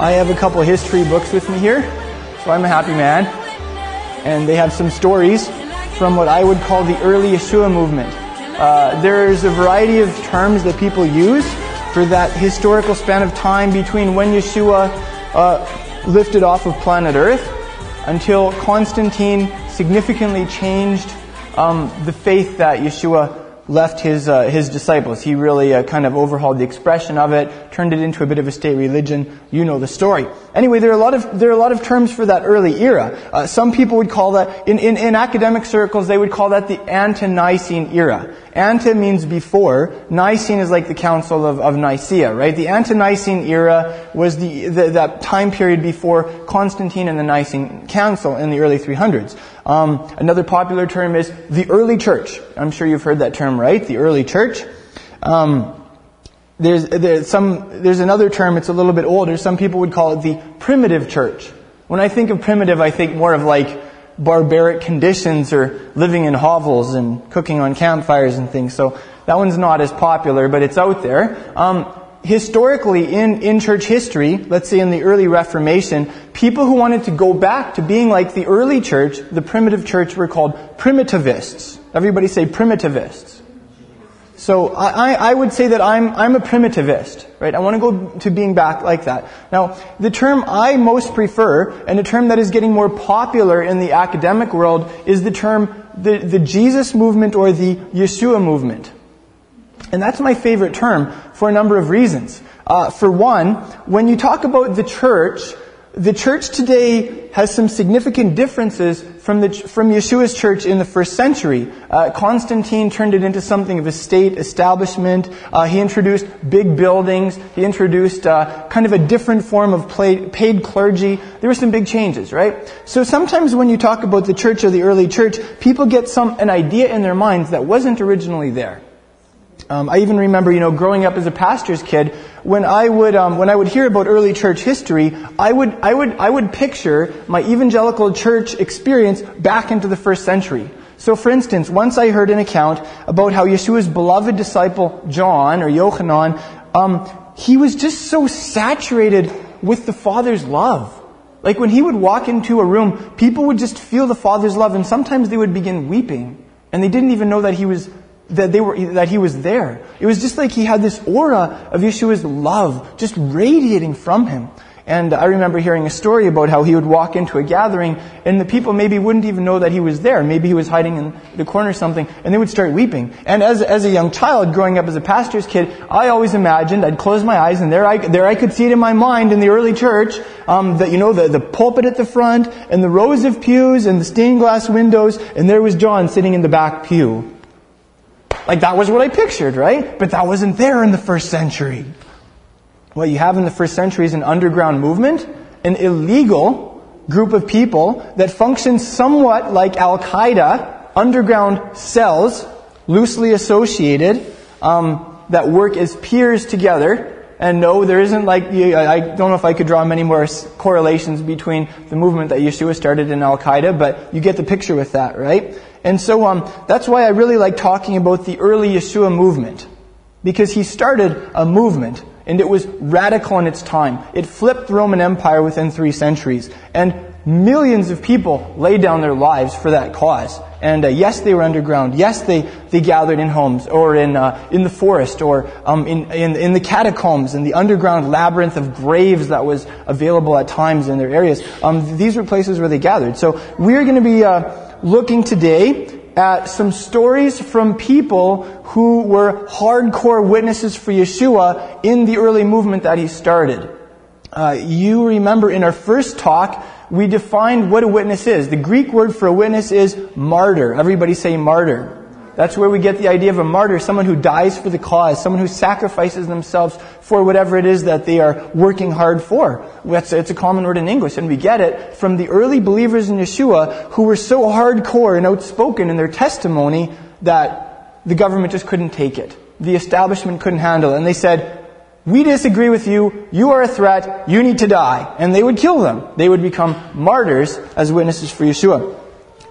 I have a couple history books with me here, so I'm a happy man. And they have some stories from what I would call the early Yeshua movement. Uh, there's a variety of terms that people use for that historical span of time between when Yeshua uh, lifted off of planet Earth until Constantine significantly changed um, the faith that Yeshua left his, uh, his disciples. He really uh, kind of overhauled the expression of it, turned it into a bit of a state religion. You know the story. Anyway, there are a lot of, there are a lot of terms for that early era. Uh, some people would call that, in, in, in academic circles, they would call that the ante-Nicene era. Ante means before. Nicene is like the Council of, of Nicaea, right? The ante-Nicene era was the, the, that time period before Constantine and the Nicene Council in the early 300s. Um, another popular term is the early church. I'm sure you've heard that term, right? The early church. Um, there's, there's, some, there's another term, it's a little bit older. Some people would call it the primitive church. When I think of primitive, I think more of like barbaric conditions or living in hovels and cooking on campfires and things. So that one's not as popular, but it's out there. Um, historically, in, in church history, let's say in the early Reformation, people who wanted to go back to being like the early church, the primitive church, were called primitivists. Everybody say primitivists. So I, I would say that I'm, I'm a primitivist, right? I want to go to being back like that. Now, the term I most prefer, and the term that is getting more popular in the academic world, is the term the, the Jesus movement or the Yeshua movement. And that's my favorite term for a number of reasons. Uh, for one, when you talk about the church, the church today has some significant differences from, the, from Yeshua's church in the first century. Uh, Constantine turned it into something of a state establishment. Uh, he introduced big buildings. He introduced uh, kind of a different form of play, paid clergy. There were some big changes, right? So sometimes when you talk about the church or the early church, people get some an idea in their minds that wasn't originally there. Um, I even remember, you know, growing up as a pastor's kid, when I would um, when I would hear about early church history, I would I would I would picture my evangelical church experience back into the first century. So, for instance, once I heard an account about how Yeshua's beloved disciple John or Yochanan, um, he was just so saturated with the Father's love. Like when he would walk into a room, people would just feel the Father's love, and sometimes they would begin weeping, and they didn't even know that he was that they were that he was there. It was just like he had this aura of Yeshua's love just radiating from him. And I remember hearing a story about how he would walk into a gathering and the people maybe wouldn't even know that he was there. Maybe he was hiding in the corner or something and they would start weeping. And as, as a young child growing up as a pastor's kid, I always imagined I'd close my eyes and there I, there I could see it in my mind in the early church, um, that, you know, the, the pulpit at the front and the rows of pews and the stained glass windows and there was John sitting in the back pew like that was what I pictured, right? But that wasn't there in the first century. What you have in the first century is an underground movement, an illegal group of people that functions somewhat like Al Qaeda, underground cells, loosely associated, um, that work as peers together. And no, there isn't like, I don't know if I could draw many more correlations between the movement that Yeshua started in Al Qaeda, but you get the picture with that, right? And so um, that's why I really like talking about the early Yeshua movement. Because he started a movement, and it was radical in its time. It flipped the Roman Empire within three centuries. And millions of people laid down their lives for that cause. And uh, yes, they were underground. Yes, they, they gathered in homes or in, uh, in the forest or um, in, in, in the catacombs and the underground labyrinth of graves that was available at times in their areas. Um, these were places where they gathered. So we're going to be uh, looking today at some stories from people who were hardcore witnesses for Yeshua in the early movement that he started. Uh, you remember in our first talk, we defined what a witness is. The Greek word for a witness is martyr. Everybody say martyr. That's where we get the idea of a martyr, someone who dies for the cause, someone who sacrifices themselves for whatever it is that they are working hard for. It's, it's a common word in English, and we get it from the early believers in Yeshua who were so hardcore and outspoken in their testimony that the government just couldn't take it. The establishment couldn't handle it. And they said, we disagree with you, you are a threat, you need to die. And they would kill them. They would become martyrs as witnesses for Yeshua.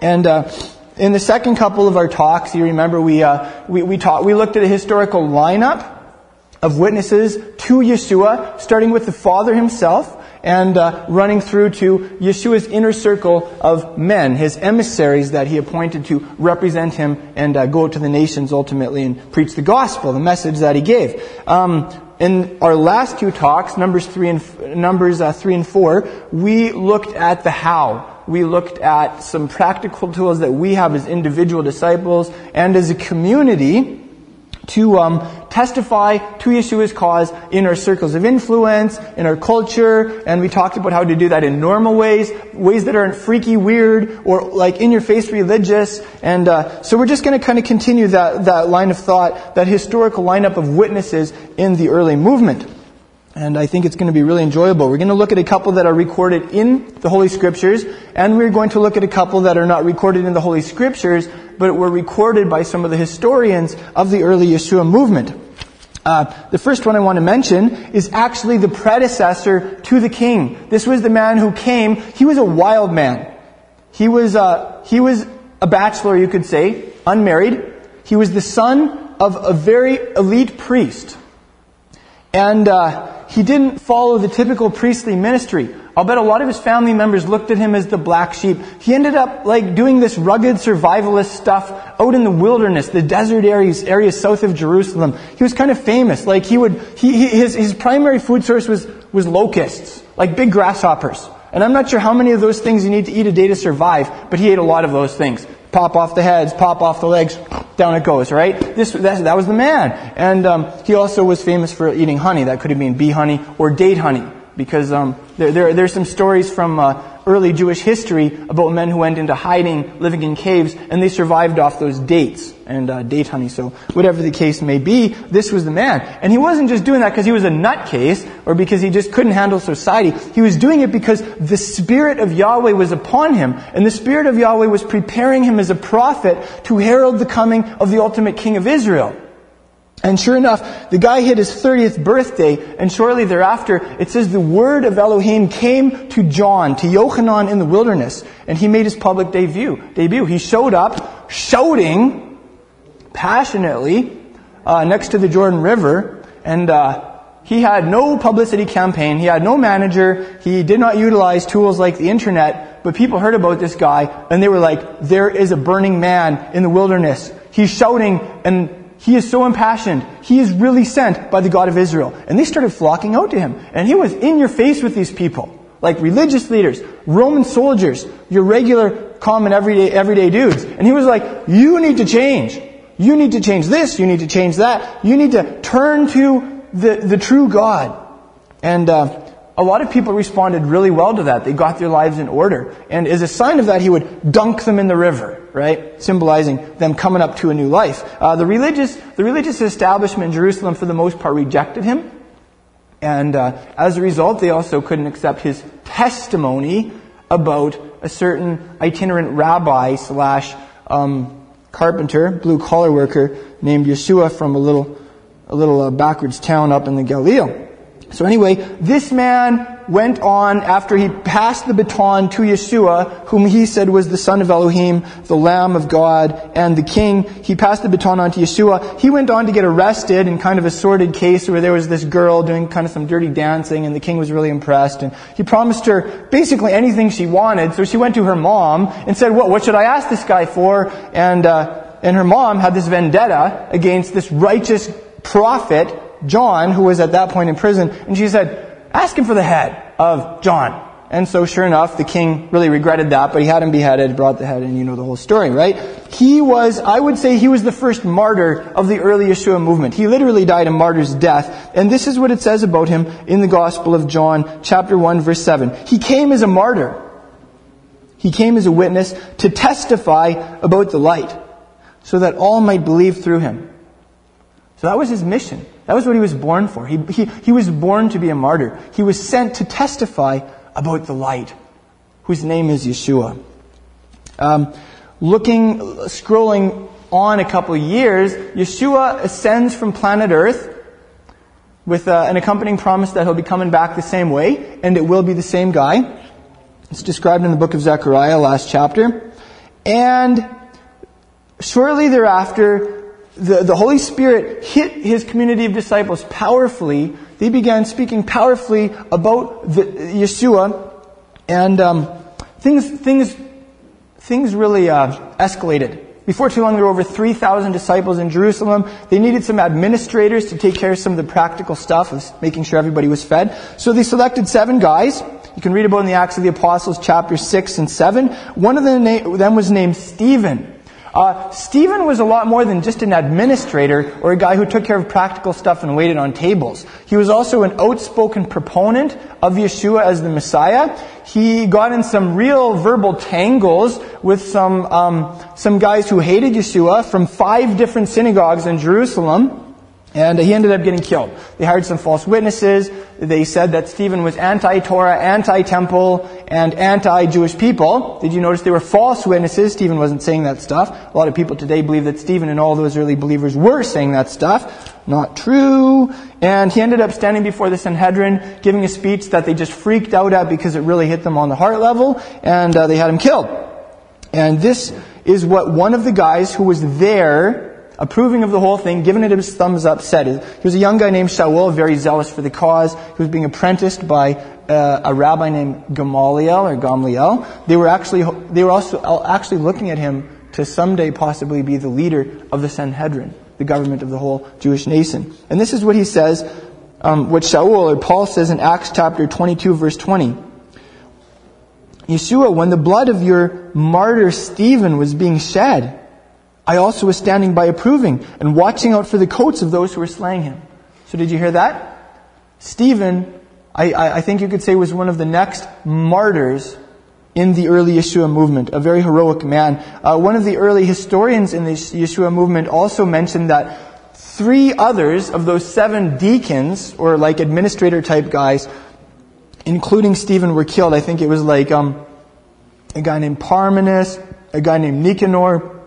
And, uh, in the second couple of our talks, you remember we, uh, we, we, taught, we looked at a historical lineup of witnesses to Yeshua, starting with the Father himself. and uh, running through to Yeshua's inner circle of men, his emissaries that he appointed to represent him and uh, go to the nations ultimately and preach the gospel, the message that he gave. Um, in our last two talks, Numbers three and Numbers uh, three and four, we looked at the how. We looked at some practical tools that we have as individual disciples and as a community to um, testify to Yeshua's cause in our circles of influence, in our culture, and we talked about how to do that in normal ways, ways that aren't freaky, weird, or like in your face religious. And uh, so we're just going to kind of continue that, that line of thought, that historical lineup of witnesses in the early movement. And I think it's going to be really enjoyable. We're going to look at a couple that are recorded in the Holy Scriptures, and we're going to look at a couple that are not recorded in the Holy Scriptures, but were recorded by some of the historians of the early Yeshua movement. Uh, the first one I want to mention is actually the predecessor to the king. This was the man who came. He was a wild man. He was uh, he was a bachelor, you could say, unmarried. He was the son of a very elite priest, and uh, he didn't follow the typical priestly ministry. I'll bet a lot of his family members looked at him as the black sheep. He ended up like doing this rugged survivalist stuff out in the wilderness, the desert areas, areas south of Jerusalem. He was kind of famous. Like he would, he, he, his, his primary food source was, was locusts, like big grasshoppers. And I'm not sure how many of those things you need to eat a day to survive, but he ate a lot of those things. Pop off the heads, pop off the legs, down it goes, right? This, that, that was the man. And um, he also was famous for eating honey. That could have been bee honey or date honey. Because um, there, there, there's some stories from uh, early Jewish history about men who went into hiding, living in caves, and they survived off those dates and uh, date honey. So whatever the case may be, this was the man. And he wasn't just doing that because he was a nutcase or because he just couldn't handle society. He was doing it because the Spirit of Yahweh was upon him, and the Spirit of Yahweh was preparing him as a prophet to herald the coming of the ultimate King of Israel. And sure enough, the guy hit his 30th birthday, and shortly thereafter, it says the word of Elohim came to John, to Yochanan in the wilderness, and he made his public debut. Debut. He showed up, shouting passionately uh, next to the Jordan River, and uh, he had no publicity campaign. He had no manager. He did not utilize tools like the internet. But people heard about this guy, and they were like, "There is a burning man in the wilderness. He's shouting and." He is so impassioned. He is really sent by the God of Israel. And they started flocking out to him. And he was in your face with these people. Like religious leaders, Roman soldiers, your regular, common, everyday, everyday dudes. And he was like, you need to change. You need to change this. You need to change that. You need to turn to the, the true God. And, uh, a lot of people responded really well to that. They got their lives in order. And as a sign of that, he would dunk them in the river, right? Symbolizing them coming up to a new life. Uh, the religious, the religious establishment in Jerusalem, for the most part, rejected him. And uh, as a result, they also couldn't accept his testimony about a certain itinerant rabbi slash um, carpenter, blue collar worker named Yeshua from a little, a little uh, backwards town up in the Galilee. So anyway, this man went on after he passed the baton to Yeshua, whom he said was the son of Elohim, the Lamb of God, and the King. He passed the baton on to Yeshua. He went on to get arrested in kind of a sordid case where there was this girl doing kind of some dirty dancing, and the king was really impressed. And he promised her basically anything she wanted. So she went to her mom and said, "What? What should I ask this guy for?" And uh, and her mom had this vendetta against this righteous prophet John, who was at that point in prison, and she said, ask him for the head of John. And so sure enough, the king really regretted that, but he had him beheaded, brought the head, and you know the whole story, right? He was, I would say he was the first martyr of the early Yeshua movement. He literally died a martyr's death. And this is what it says about him in the Gospel of John, chapter 1, verse 7. He came as a martyr. He came as a witness to testify about the light, so that all might believe through him. So that was his mission. That was what he was born for. He, he, he was born to be a martyr. He was sent to testify about the light, whose name is Yeshua. Um, looking, scrolling on a couple years, Yeshua ascends from planet Earth with uh, an accompanying promise that he'll be coming back the same way, and it will be the same guy. It's described in the book of Zechariah, last chapter. And shortly thereafter, the, the Holy Spirit hit his community of disciples powerfully. They began speaking powerfully about the, Yeshua, and um, things, things, things really uh, escalated. Before too long, there were over 3,000 disciples in Jerusalem. They needed some administrators to take care of some of the practical stuff of making sure everybody was fed. So they selected seven guys. You can read about in the Acts of the Apostles, chapter 6 and 7. One of them was named Stephen. Uh, Stephen was a lot more than just an administrator or a guy who took care of practical stuff and waited on tables. He was also an outspoken proponent of Yeshua as the Messiah. He got in some real verbal tangles with some um, some guys who hated Yeshua from five different synagogues in Jerusalem. And he ended up getting killed. They hired some false witnesses. They said that Stephen was anti-Torah, anti-temple, and anti-Jewish people. Did you notice they were false witnesses? Stephen wasn't saying that stuff. A lot of people today believe that Stephen and all those early believers were saying that stuff. Not true. And he ended up standing before the Sanhedrin, giving a speech that they just freaked out at because it really hit them on the heart level, and uh, they had him killed. And this is what one of the guys who was there approving of the whole thing, giving it his thumbs up, said. He was a young guy named Shaul, very zealous for the cause. He was being apprenticed by uh, a rabbi named Gamaliel or Gamliel. They were actually they were also actually looking at him to someday possibly be the leader of the Sanhedrin, the government of the whole Jewish nation. And this is what he says, um, what Shaul or Paul says in Acts chapter 22, verse 20. Yeshua, when the blood of your martyr Stephen was being shed, I also was standing by approving and watching out for the coats of those who were slaying him. So did you hear that? Stephen, I, I think you could say, was one of the next martyrs in the early Yeshua movement, a very heroic man. Uh, one of the early historians in the Yeshua movement also mentioned that three others of those seven deacons, or like administrator type guys, including Stephen, were killed. I think it was like um, a guy named Parmenas, a guy named Nicanor,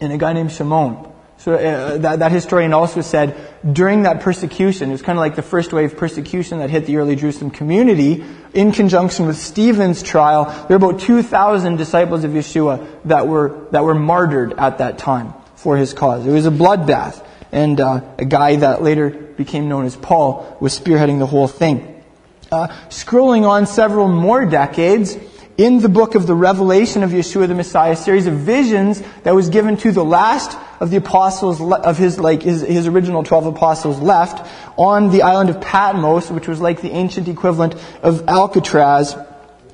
and a guy named Shimon. So uh, that, that historian also said during that persecution, it was kind of like the first wave persecution that hit the early Jerusalem community, in conjunction with Stephen's trial, there were about 2,000 disciples of Yeshua that were, that were martyred at that time for his cause. It was a bloodbath. And uh, a guy that later became known as Paul was spearheading the whole thing. Uh, scrolling on several more decades, in the book of the Revelation of Yeshua the Messiah, a series of visions that was given to the last of the apostles of his like his, his original twelve apostles left on the island of Patmos, which was like the ancient equivalent of Alcatraz.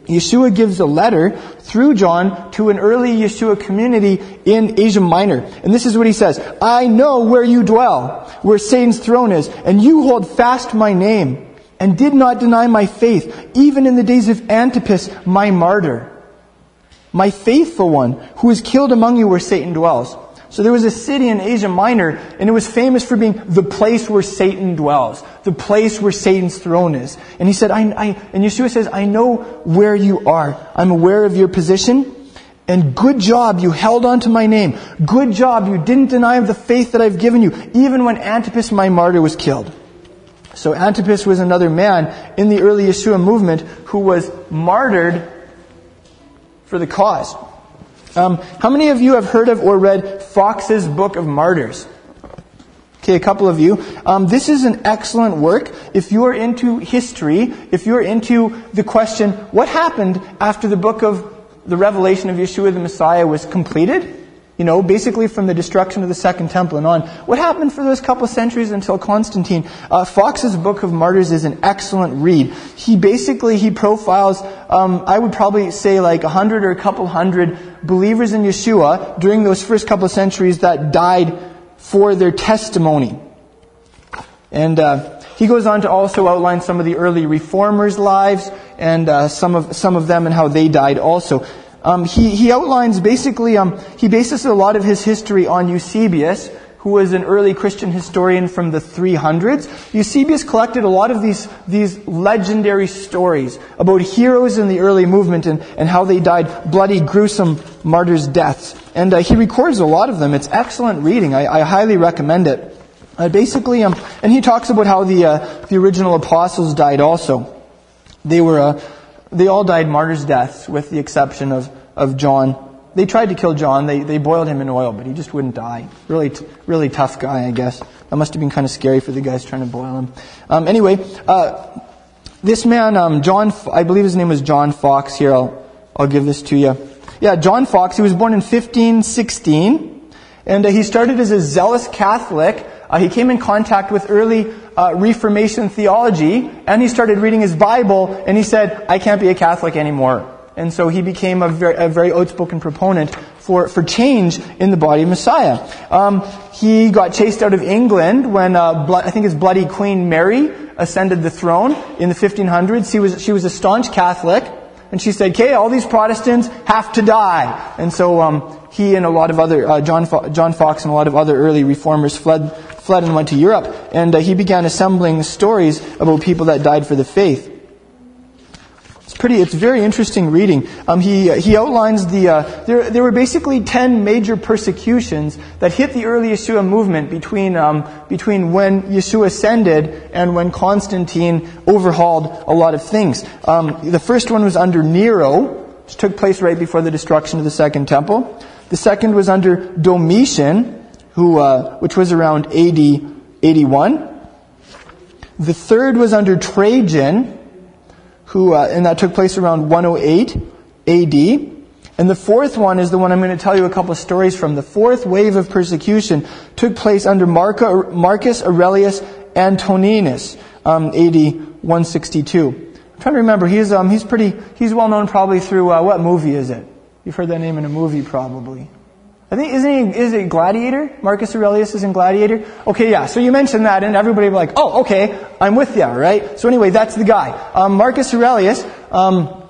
Yeshua gives a letter through John to an early Yeshua community in Asia Minor. And this is what he says. I know where you dwell, where Satan's throne is, and you hold fast my name and did not deny my faith, even in the days of Antipas, my martyr. My faithful one, who was killed among you where Satan dwells. So there was a city in Asia Minor, and it was famous for being the place where Satan dwells, the place where Satan's throne is. And he said, I, I, and Yeshua says, I know where you are. I'm aware of your position. And good job, you held on to my name. Good job, you didn't deny the faith that I've given you, even when Antipas, my martyr, was killed. So Antipas was another man in the early Yeshua movement who was martyred for the cause. Um, how many of you have heard of or read Foxe's Book of Martyrs? Okay, a couple of you. Um, this is an excellent work. If you're into history, if you're into the question, what happened after the book of the revelation of Yeshua the Messiah was completed? You know, basically from the destruction of the Second Temple and on. What happened for those couple centuries until Constantine? Uh, Foxe's Book of Martyrs is an excellent read. He basically, he profiles, um, I would probably say like a hundred or a couple hundred believers in Yeshua during those first couple centuries that died for their testimony. And, uh, he goes on to also outline some of the early reformers' lives and uh, some of some of them and how they died also. Um, he, he outlines basically, um, he bases a lot of his history on Eusebius, who was an early Christian historian from the 300s. Eusebius collected a lot of these, these legendary stories about heroes in the early movement and, and how they died bloody, gruesome martyrs' deaths. And uh, he records a lot of them. It's excellent reading. I, I highly recommend it. Uh, basically, um, and he talks about how the, uh, the original apostles died also. They were, uh, they all died martyrs' deaths, with the exception of, of John they tried to kill John. They, they boiled him in oil, but he just wouldn't die. Really, t- really tough guy, I guess. That must have been kind of scary for the guys trying to boil him. Um, anyway, uh, this man, um, John, I believe his name was John Foxe Here, I'll, I'll give this to you. Yeah, John Foxe. He was born in 1516, and uh, he started as a zealous Catholic. Uh, he came in contact with early uh, Reformation theology, and he started reading his Bible, and he said, I can't be a Catholic anymore. And so he became a very, a very outspoken proponent for, for change in the body of Messiah. Um, he got chased out of England when uh, I think his bloody Queen Mary ascended the throne in the 1500s. She was, she was a staunch Catholic, and she said, "Okay, all these Protestants have to die." And so um, he and a lot of other uh, John Fo- John Foxe and a lot of other early reformers fled fled and went to Europe, and uh, he began assembling stories about people that died for the faith. It's pretty. It's very interesting reading. Um, he he outlines the uh, there there were basically ten major persecutions that hit the early Yeshua movement between um, between when Yeshua ascended and when Constantine overhauled a lot of things. Um, the first one was under Nero, which took place right before the destruction of the Second Temple. The second was under Domitian, who uh, which was around AD 81. The third was under Trajan who, uh, and that took place around 108 AD. And the fourth one is the one I'm going to tell you a couple of stories from. The fourth wave of persecution took place under Marca, Marcus Aurelius Antoninus, um, AD 162. I'm trying to remember. He's um, he's pretty. He's well known probably through uh, what movie is it? You've heard that name in a movie probably. I think isn't he is it Gladiator? Marcus Aurelius is in Gladiator. Okay, yeah. So you mentioned that, and everybody be like, "Oh, okay, I'm with you." Right. So anyway, that's the guy, um, Marcus Aurelius. Um,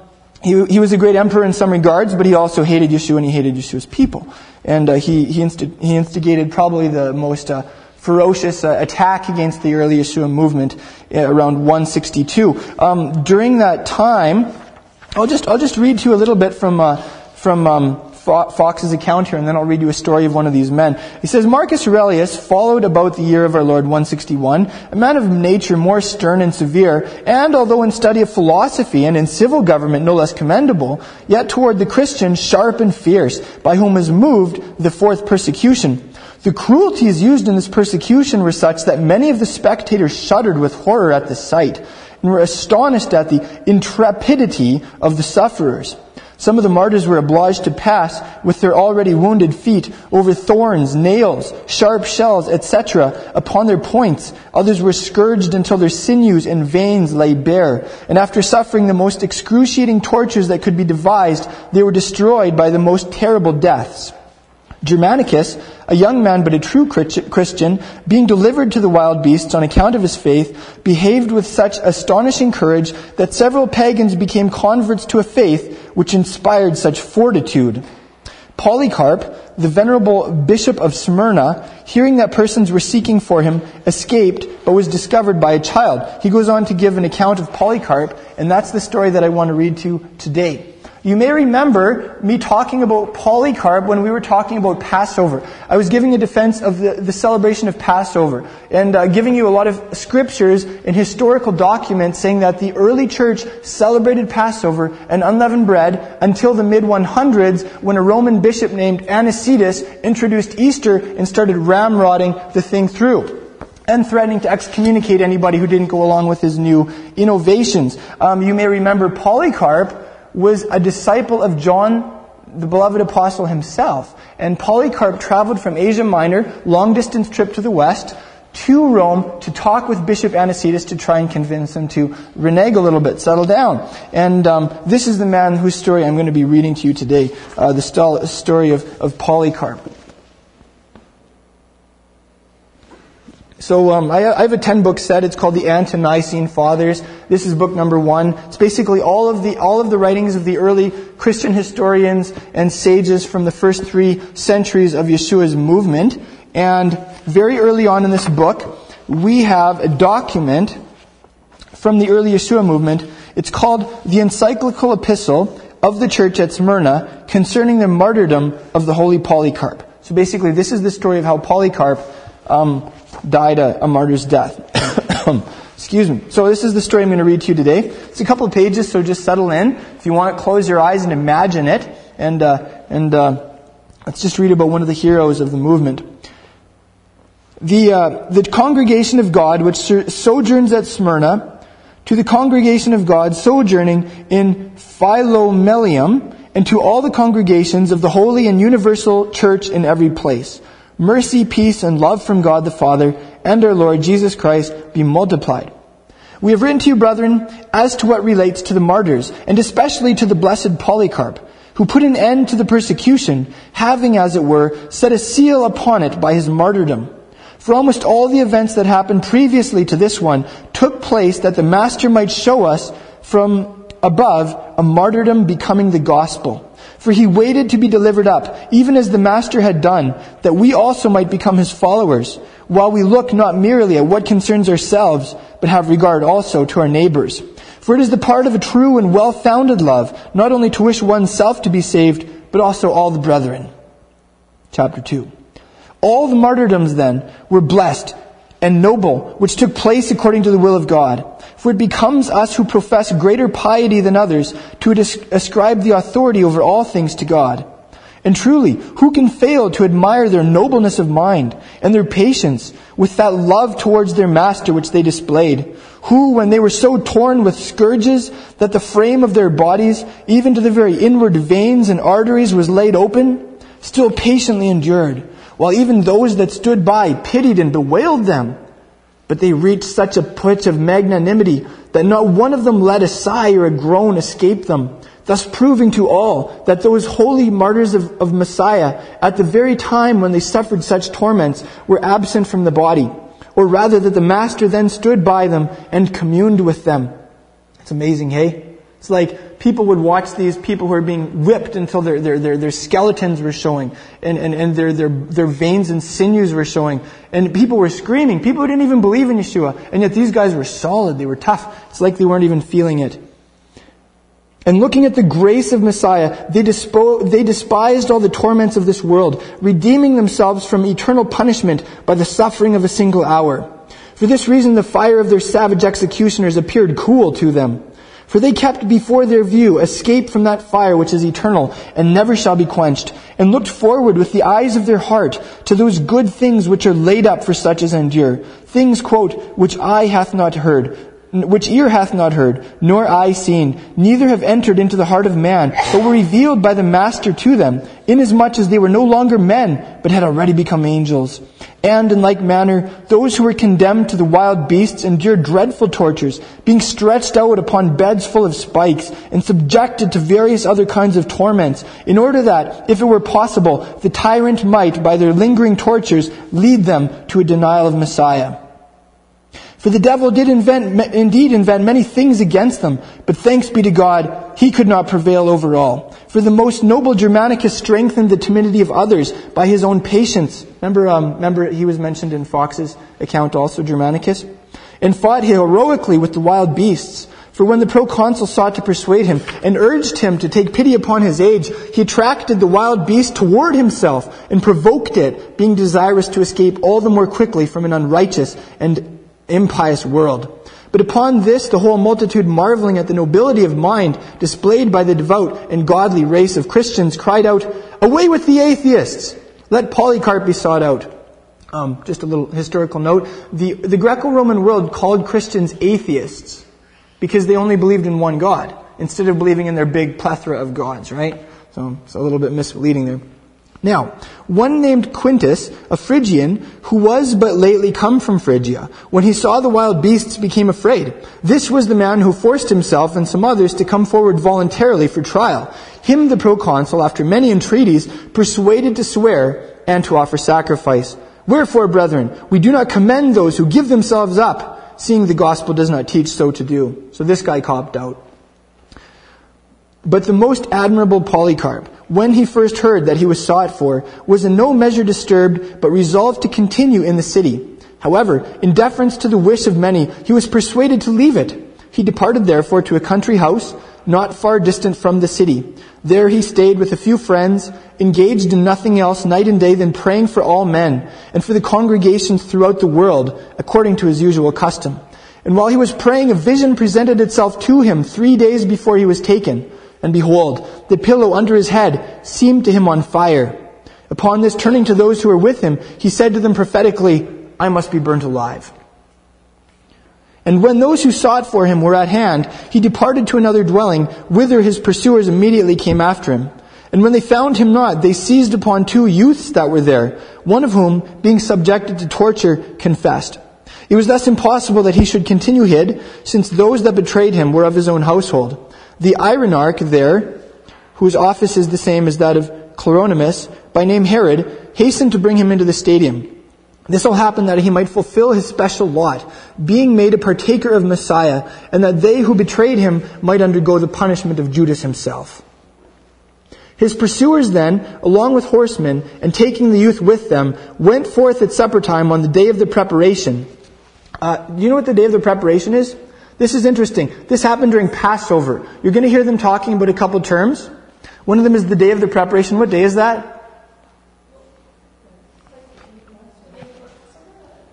he, he was a great emperor in some regards, but he also hated Yeshua and he hated Yeshua's people, and uh, he he, insti- he, instigated probably the most uh, ferocious uh, attack against the early Yeshua movement uh, around 162. Um, during that time, I'll just I'll just read to you a little bit from uh, from Foxe's account here, and then I'll read you a story of one of these men. He says, Marcus Aurelius followed about the year of our Lord 161, a man of nature more stern and severe, and although in study of philosophy and in civil government no less commendable, yet toward the Christians sharp and fierce, by whom was moved the fourth persecution. The cruelties used in this persecution were such that many of the spectators shuddered with horror at the sight, and were astonished at the intrepidity of the sufferers. Some of the martyrs were obliged to pass with their already wounded feet over thorns, nails, sharp shells, etc., upon their points. Others were scourged until their sinews and veins lay bare. And after suffering the most excruciating tortures that could be devised, they were destroyed by the most terrible deaths. Germanicus, a young man but a true Christian, being delivered to the wild beasts on account of his faith, behaved with such astonishing courage that several pagans became converts to a faith which inspired such fortitude. Polycarp, the venerable bishop of Smyrna, hearing that persons were seeking for him, escaped, but was discovered by a child. He goes on to give an account of Polycarp, and that's the story that I want to read to you today. You may remember me talking about Polycarp when we were talking about Passover. I was giving a defense of the, the celebration of Passover and uh, giving you a lot of scriptures and historical documents saying that the early church celebrated Passover and unleavened bread until the mid 100s when a Roman bishop named Anicetus introduced Easter and started ramrodding the thing through and threatening to excommunicate anybody who didn't go along with his new innovations. Um, you may remember Polycarp was a disciple of John, the beloved apostle himself. And Polycarp traveled from Asia Minor, long distance trip to the west, to Rome to talk with Bishop Anicetus to try and convince him to renege a little bit, settle down. And um, this is the man whose story I'm going to be reading to you today, uh, the story of, of Polycarp. So um, I, I, have a ten book set. It's called the Ante-Nicene Fathers. This is book number one. It's basically all of the all of the writings of the early Christian historians and sages from the first three centuries of Yeshua's movement. And very early on in this book, we have a document from the early Yeshua movement. It's called the Encyclical Epistle of the Church at Smyrna concerning the martyrdom of the Holy Polycarp. So basically, this is the story of how Polycarp um, died a, a martyr's death. Excuse me. So this is the story I'm going to read to you today. It's a couple of pages, so just settle in. If you want, close your eyes and imagine it. And, uh, and uh, let's just read about one of the heroes of the movement. The, uh, the congregation of God, which sojourns at Smyrna, to the congregation of God sojourning in Philomelium, and to all the congregations of the holy and universal church in every place. Mercy, peace, and love from God the Father and our Lord Jesus Christ be multiplied. We have written to you, brethren, as to what relates to the martyrs, and especially to the blessed Polycarp, who put an end to the persecution, having, as it were, set a seal upon it by his martyrdom. For almost all the events that happened previously to this one took place that the Master might show us from above a martyrdom becoming the gospel. For he waited to be delivered up, even as the Master had done, that we also might become his followers, while we look not merely at what concerns ourselves, but have regard also to our neighbors. For it is the part of a true and well-founded love, not only to wish oneself to be saved, but also all the brethren. Chapter 2. All the martyrdoms then were blessed and noble, which took place according to the will of God. For it becomes us who profess greater piety than others to ascribe the authority over all things to God. And truly, who can fail to admire their nobleness of mind and their patience with that love towards their master which they displayed? Who, when they were so torn with scourges that the frame of their bodies, even to the very inward veins and arteries, was laid open, still patiently endured, while even those that stood by pitied and bewailed them? But they reached such a pitch of magnanimity that not one of them let a sigh or a groan escape them, thus proving to all that those holy martyrs of, of Messiah, at the very time when they suffered such torments, were absent from the body, or rather that the Master then stood by them and communed with them. It's amazing, hey? It's like people would watch these people who are being whipped until their, their, their, their skeletons were showing and, and, and their, their, their veins and sinews were showing. And people were screaming. People who didn't even believe in Yeshua. And yet these guys were solid. They were tough. It's like they weren't even feeling it. And looking at the grace of Messiah, they, dispo- they despised all the torments of this world, redeeming themselves from eternal punishment by the suffering of a single hour. For this reason, the fire of their savage executioners appeared cool to them. For they kept before their view escape from that fire which is eternal and never shall be quenched, and looked forward with the eyes of their heart to those good things which are laid up for such as endure. Things, quote, which eye hath not heard, which ear hath not heard, nor eye seen, neither have entered into the heart of man, but were revealed by the Master to them, inasmuch as they were no longer men, but had already become angels. And in like manner, those who were condemned to the wild beasts endured dreadful tortures, being stretched out upon beds full of spikes, and subjected to various other kinds of torments, in order that, if it were possible, the tyrant might, by their lingering tortures, lead them to a denial of Messiah. For the devil did invent, indeed invent many things against them, but thanks be to God, he could not prevail over all. For the most noble Germanicus strengthened the timidity of others by his own patience. Remember, um, remember he was mentioned in Foxe's account also, Germanicus? And fought heroically with the wild beasts. For when the proconsul sought to persuade him and urged him to take pity upon his age, he attracted the wild beast toward himself and provoked it, being desirous to escape all the more quickly from an unrighteous and impious world. But upon this, the whole multitude, marveling at the nobility of mind displayed by the devout and godly race of Christians, cried out, Away with the atheists! Let Polycarp be sought out. Um, just a little historical note. The, the Greco-Roman world called Christians atheists because they only believed in one God instead of believing in their big plethora of gods, right? So it's a little bit misleading there. Now, one named Quintus, a Phrygian, who was but lately come from Phrygia, when he saw the wild beasts became afraid. This was the man who forced himself and some others to come forward voluntarily for trial. Him the proconsul, after many entreaties, persuaded to swear and to offer sacrifice. Wherefore, brethren, we do not commend those who give themselves up, seeing the gospel does not teach so to do. So this guy copped out. But the most admirable Polycarp, when he first heard that he was sought for, was in no measure disturbed, but resolved to continue in the city. However, in deference to the wish of many, he was persuaded to leave it. He departed therefore to a country house, not far distant from the city. There he stayed with a few friends, engaged in nothing else night and day than praying for all men, and for the congregations throughout the world, according to his usual custom. And while he was praying, a vision presented itself to him three days before he was taken. And behold, the pillow under his head seemed to him on fire. Upon this, turning to those who were with him, he said to them prophetically, I must be burnt alive. And when those who sought for him were at hand, he departed to another dwelling, whither his pursuers immediately came after him. And when they found him not, they seized upon two youths that were there, one of whom, being subjected to torture, confessed. It was thus impossible that he should continue hid, since those that betrayed him were of his own household. The Irenarch there, whose office is the same as that of Cleronomus, by name Herod, hastened to bring him into the stadium. This all happened that he might fulfill his special lot, being made a partaker of Messiah, and that they who betrayed him might undergo the punishment of Judas himself. His pursuers then, along with horsemen, and taking the youth with them, went forth at supper time on the day of the preparation. Uh, do you know what the day of the preparation is? This is interesting. This happened during Passover. You're going to hear them talking about a couple terms. One of them is the day of the preparation. What day is that?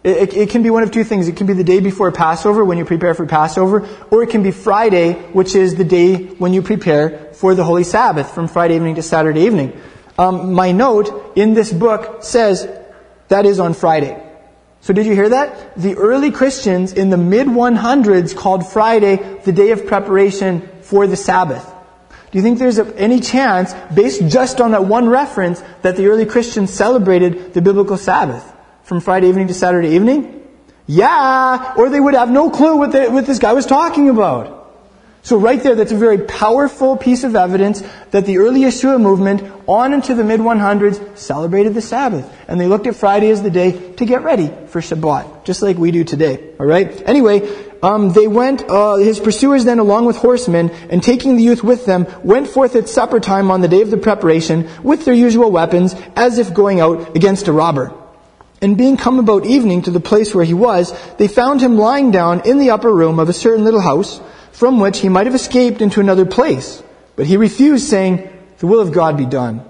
It, it, can be one of two things. It can be the day before Passover when you prepare for Passover, or it can be Friday, which is the day when you prepare for the Holy Sabbath from Friday evening to Saturday evening. Um, my note in this book says that is on Friday. So did you hear that? The early Christians in the mid 100s called Friday the day of preparation for the Sabbath. Do you think there's any chance, based just on that one reference, that the early Christians celebrated the biblical Sabbath? from Friday evening to Saturday evening? Yeah! Or they would have no clue what, the, what this guy was talking about. So right there, that's a very powerful piece of evidence that the early Yeshua movement on into the mid 100s celebrated the Sabbath. And they looked at Friday as the day to get ready for Shabbat, just like we do today. Alright? Anyway, um, they went, uh, his pursuers then along with horsemen, and taking the youth with them, went forth at supper time on the day of the preparation with their usual weapons, as if going out against a robber. And being come about evening to the place where he was, they found him lying down in the upper room of a certain little house, from which he might have escaped into another place. But he refused, saying, The will of God be done.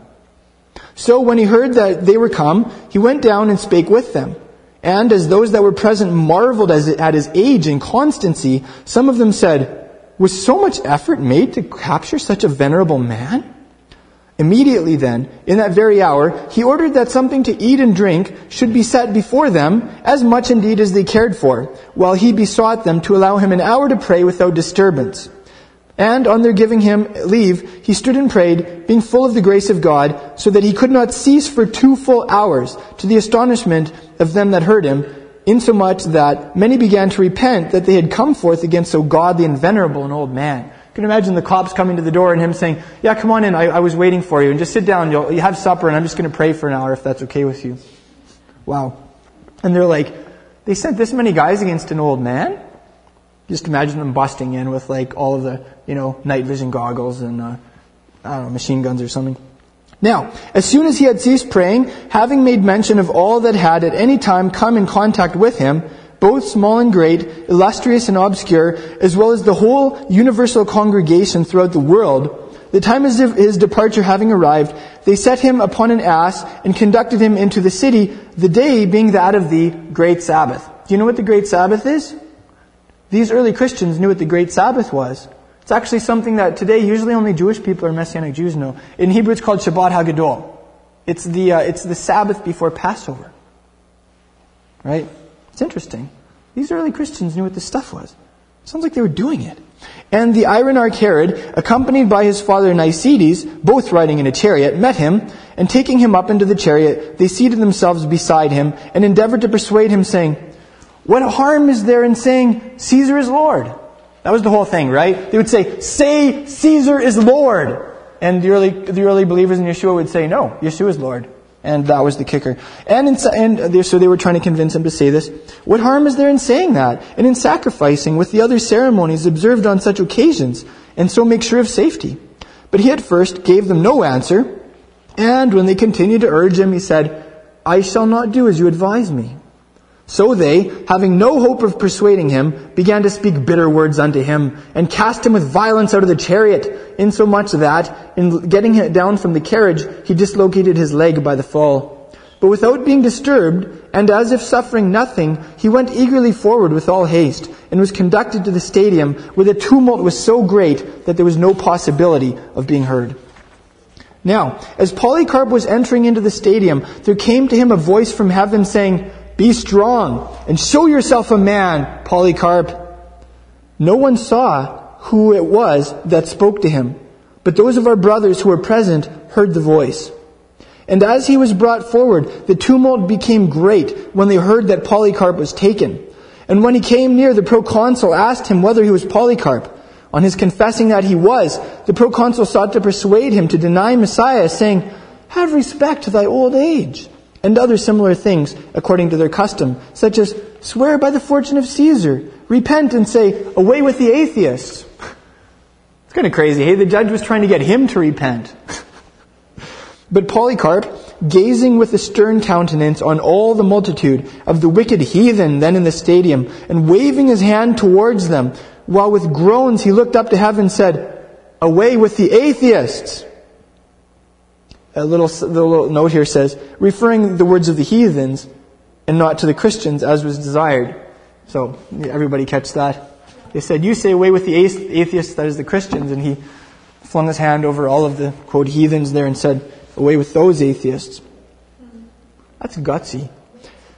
So when he heard that they were come, he went down and spake with them. And as those that were present marveled at his age and constancy, some of them said, Was so much effort made to capture such a venerable man? Immediately then, in that very hour, he ordered that something to eat and drink should be set before them, as much indeed as they cared for, while he besought them to allow him an hour to pray without disturbance. And on their giving him leave, he stood and prayed, being full of the grace of God, so that he could not cease for two full hours, to the astonishment of them that heard him, insomuch that many began to repent that they had come forth against so godly and venerable an old man. You can imagine the cops coming to the door and him saying, Yeah, come on in. I, I was waiting for you. And just sit down. You'll, you have supper, and I'm just going to pray for an hour if that's okay with you. Wow. And they're like, They sent this many guys against an old man? Just imagine them busting in with like all of the, you know, night vision goggles and, uh, I don't know, machine guns or something. Now, as soon as he had ceased praying, having made mention of all that had at any time come in contact with him, both small and great, illustrious and obscure, as well as the whole universal congregation throughout the world, the time of his departure having arrived, they set him upon an ass and conducted him into the city, the day being that of the great Sabbath. Do you know what the great Sabbath is? These early Christians knew what the great Sabbath was. It's actually something that today usually only Jewish people or Messianic Jews know. In Hebrew it's called Shabbat Hagadol. It's the, uh, it's the Sabbath before Passover. Right? It's interesting. These early Christians knew what this stuff was. Sounds like they were doing it. And the Irenarch Herod, accompanied by his father Nicetes, both riding in a chariot, met him, and taking him up into the chariot, they seated themselves beside him, and endeavored to persuade him, saying, What harm is there in saying, Caesar is Lord? That was the whole thing, right? They would say, Say, Caesar is Lord! And the early, the early believers in Yeshua would say, No, Yeshua is Lord. And that was the kicker. And, in, and so they were trying to convince him to say this. What harm is there in saying that? And in sacrificing with the other ceremonies observed on such occasions, and so make sure of safety? But he at first gave them no answer, and when they continued to urge him, he said, I shall not do as you advise me. So they, having no hope of persuading him, began to speak bitter words unto him, and cast him with violence out of the chariot, insomuch that, in getting him down from the carriage, he dislocated his leg by the fall. But without being disturbed, and as if suffering nothing, he went eagerly forward with all haste, and was conducted to the stadium, where the tumult was so great that there was no possibility of being heard. Now, as Polycarp was entering into the stadium, there came to him a voice from heaven saying, Be strong, and show yourself a man, Polycarp. No one saw who it was that spoke to him, but those of our brothers who were present heard the voice. And as he was brought forward, the tumult became great when they heard that Polycarp was taken. And when he came near, the proconsul asked him whether he was Polycarp. On his confessing that he was, the proconsul sought to persuade him to deny Messiah, saying, Have respect to thy old age, and other similar things according to their custom, such as, Swear by the fortune of Caesar, repent and say, Away with the atheists. It's kind of crazy, hey? The judge was trying to get him to repent. But Polycarp, gazing with a stern countenance on all the multitude of the wicked heathen then in the stadium, and waving his hand towards them, while with groans he looked up to heaven said, Away with the atheists! A little, the little note here says, referring the words of the heathens and not to the Christians as was desired. So, everybody catch that. They said, You say away with the atheists, that is the Christians, and he flung his hand over all of the, quote, heathens there and said, away with those atheists. That's gutsy.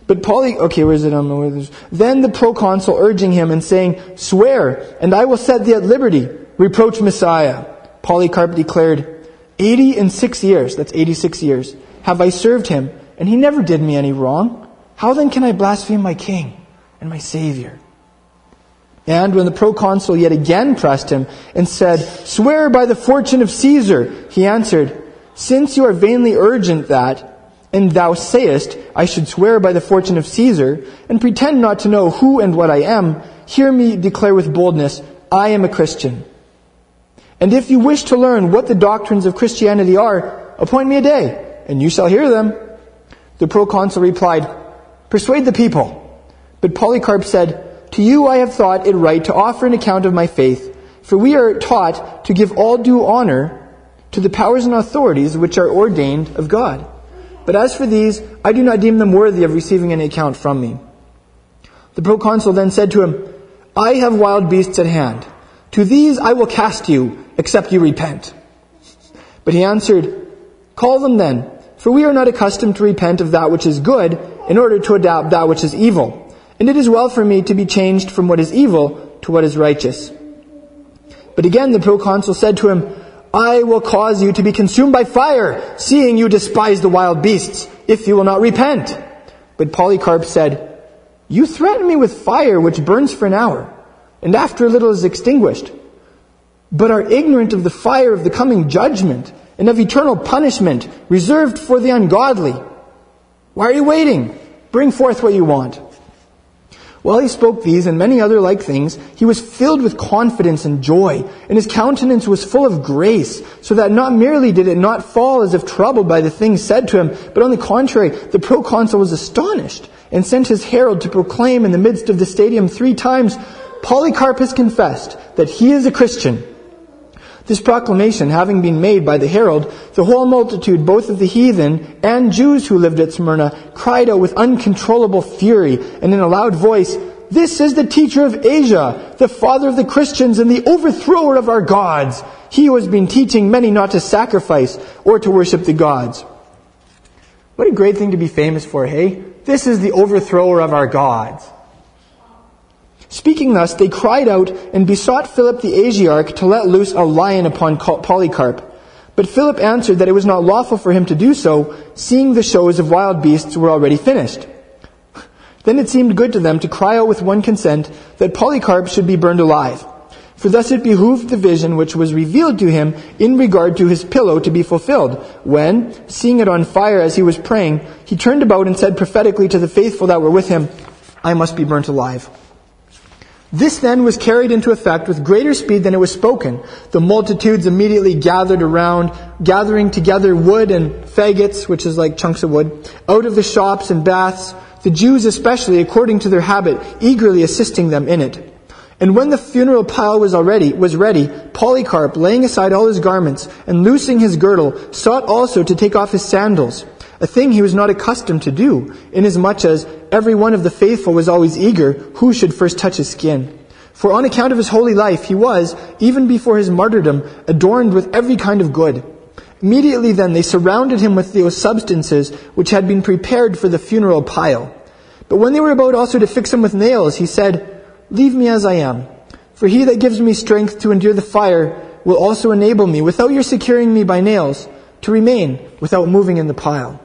But Poly, okay, where is it? Um, then the proconsul urging him and saying, Swear, and I will set thee at liberty. Reproach Messiah. Polycarp declared, Eighty and six years, that's 86 years, have I served him, and he never did me any wrong. How then can I blaspheme my king and my savior? And when the proconsul yet again pressed him and said, Swear by the fortune of Caesar, he answered, since you are vainly urgent that, and thou sayest, I should swear by the fortune of Caesar, and pretend not to know who and what I am, hear me declare with boldness, I am a Christian. And if you wish to learn what the doctrines of Christianity are, appoint me a day, and you shall hear them. The proconsul replied, Persuade the people. But Polycarp said, To you I have thought it right to offer an account of my faith, for we are taught to give all due honor to the powers and authorities which are ordained of God. But as for these, I do not deem them worthy of receiving any account from me. The proconsul then said to him, I have wild beasts at hand. To these I will cast you, except you repent. But he answered, Call them then, for we are not accustomed to repent of that which is good, in order to adapt that which is evil. And it is well for me to be changed from what is evil to what is righteous. But again the proconsul said to him, I will cause you to be consumed by fire, seeing you despise the wild beasts, if you will not repent. But Polycarp said, You threaten me with fire which burns for an hour, and after a little is extinguished, but are ignorant of the fire of the coming judgment and of eternal punishment reserved for the ungodly. Why are you waiting? Bring forth what you want. While he spoke these and many other like things, he was filled with confidence and joy, and his countenance was full of grace, so that not merely did it not fall as if troubled by the things said to him, but on the contrary, the proconsul was astonished, and sent his herald to proclaim in the midst of the stadium three times, Polycarp has confessed that he is a Christian. This proclamation having been made by the herald, the whole multitude, both of the heathen and Jews who lived at Smyrna, cried out with uncontrollable fury and in a loud voice, This is the teacher of Asia, the father of the Christians and the overthrower of our gods. He who has been teaching many not to sacrifice or to worship the gods. What a great thing to be famous for, hey? This is the overthrower of our gods. Speaking thus, they cried out and besought Philip the Asiarch to let loose a lion upon Polycarp. But Philip answered that it was not lawful for him to do so, seeing the shows of wild beasts were already finished. Then it seemed good to them to cry out with one consent that Polycarp should be burned alive. For thus it behooved the vision which was revealed to him in regard to his pillow to be fulfilled, when, seeing it on fire as he was praying, he turned about and said prophetically to the faithful that were with him, I must be burnt alive. This then was carried into effect with greater speed than it was spoken. The multitudes immediately gathered around, gathering together wood and faggots, which is like chunks of wood, out of the shops and baths, the Jews especially, according to their habit, eagerly assisting them in it. And when the funeral pile was already was ready, Polycarp, laying aside all his garments and loosing his girdle, sought also to take off his sandals. A thing he was not accustomed to do, inasmuch as every one of the faithful was always eager who should first touch his skin. For on account of his holy life, he was, even before his martyrdom, adorned with every kind of good. Immediately then they surrounded him with those substances which had been prepared for the funeral pile. But when they were about also to fix him with nails, he said, Leave me as I am. For he that gives me strength to endure the fire will also enable me, without your securing me by nails, to remain without moving in the pile.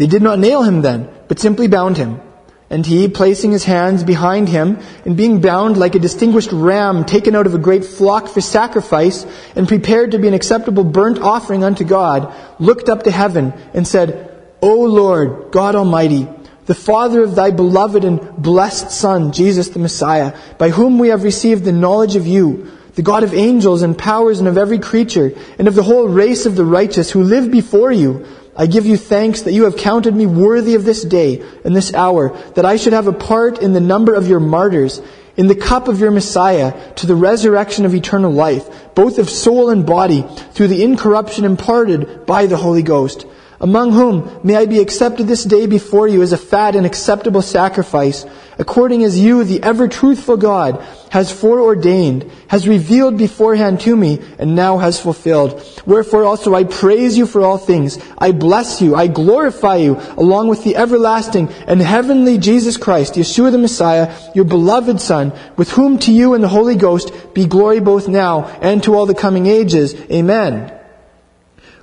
They did not nail him then, but simply bound him. And he, placing his hands behind him, and being bound like a distinguished ram taken out of a great flock for sacrifice, and prepared to be an acceptable burnt offering unto God, looked up to heaven and said, O Lord, God Almighty, the Father of thy beloved and blessed Son, Jesus the Messiah, by whom we have received the knowledge of you, the God of angels and powers and of every creature, and of the whole race of the righteous who live before you, I give you thanks that you have counted me worthy of this day and this hour, that I should have a part in the number of your martyrs, in the cup of your Messiah, to the resurrection of eternal life, both of soul and body, through the incorruption imparted by the Holy Ghost. Among whom may I be accepted this day before you as a fat and acceptable sacrifice, according as you, the ever truthful God, has foreordained, has revealed beforehand to me, and now has fulfilled. Wherefore also I praise you for all things. I bless you, I glorify you, along with the everlasting and heavenly Jesus Christ, Yeshua the Messiah, your beloved Son, with whom to you and the Holy Ghost be glory both now and to all the coming ages. Amen.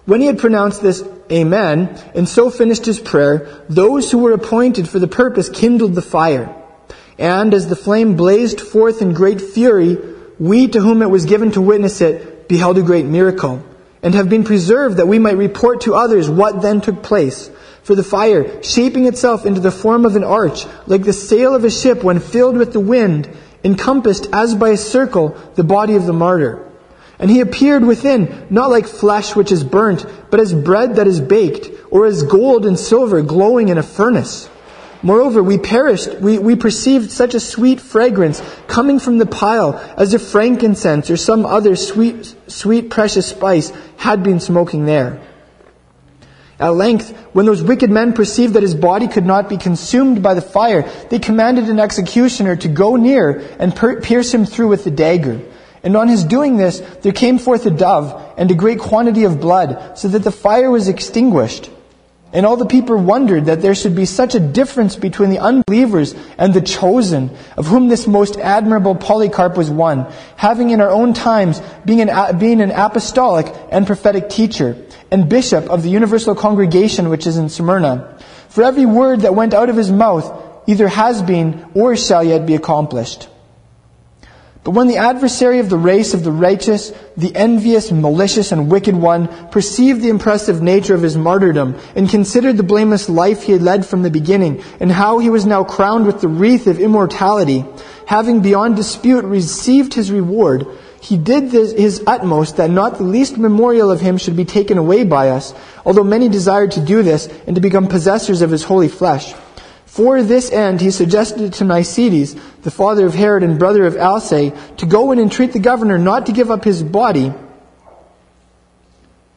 When he had pronounced this Amen, and so finished his prayer, those who were appointed for the purpose kindled the fire. And as the flame blazed forth in great fury, we to whom it was given to witness it beheld a great miracle, and have been preserved that we might report to others what then took place. For the fire, shaping itself into the form of an arch, like the sail of a ship when filled with the wind, encompassed as by a circle the body of the martyr. And he appeared within, not like flesh which is burnt, but as bread that is baked, or as gold and silver glowing in a furnace. Moreover, we perished, we, we perceived such a sweet fragrance coming from the pile as if frankincense or some other sweet, sweet precious spice had been smoking there. At length, when those wicked men perceived that his body could not be consumed by the fire, they commanded an executioner to go near and per- pierce him through with the dagger. And on his doing this, there came forth a dove and a great quantity of blood, so that the fire was extinguished. And all the people wondered that there should be such a difference between the unbelievers and the chosen, of whom this most admirable Polycarp was one, having in our own times being an, being an apostolic and prophetic teacher, and bishop of the universal congregation which is in Smyrna. For every word that went out of his mouth either has been or shall yet be accomplished. But when the adversary of the race of the righteous, the envious, malicious, and wicked one, perceived the impressive nature of his martyrdom, and considered the blameless life he had led from the beginning, and how he was now crowned with the wreath of immortality, having beyond dispute received his reward, he did this, his utmost that not the least memorial of him should be taken away by us, although many desired to do this, and to become possessors of his holy flesh. For this end, he suggested to Nicetes, the father of Herod and brother of Alce, to go and entreat the governor not to give up his body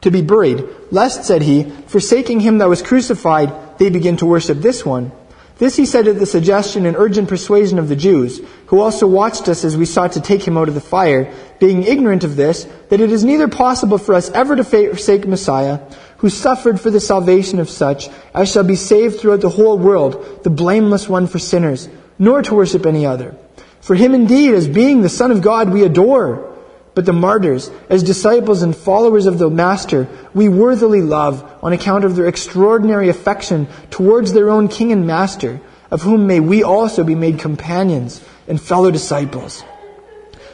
to be buried, lest, said he, forsaking him that was crucified, they begin to worship this one. This he said at the suggestion and urgent persuasion of the Jews, who also watched us as we sought to take him out of the fire, being ignorant of this, that it is neither possible for us ever to forsake Messiah, who suffered for the salvation of such as shall be saved throughout the whole world, the blameless one for sinners, nor to worship any other. For him indeed, as being the Son of God, we adore. But the martyrs, as disciples and followers of the Master, we worthily love on account of their extraordinary affection towards their own King and Master, of whom may we also be made companions and fellow disciples.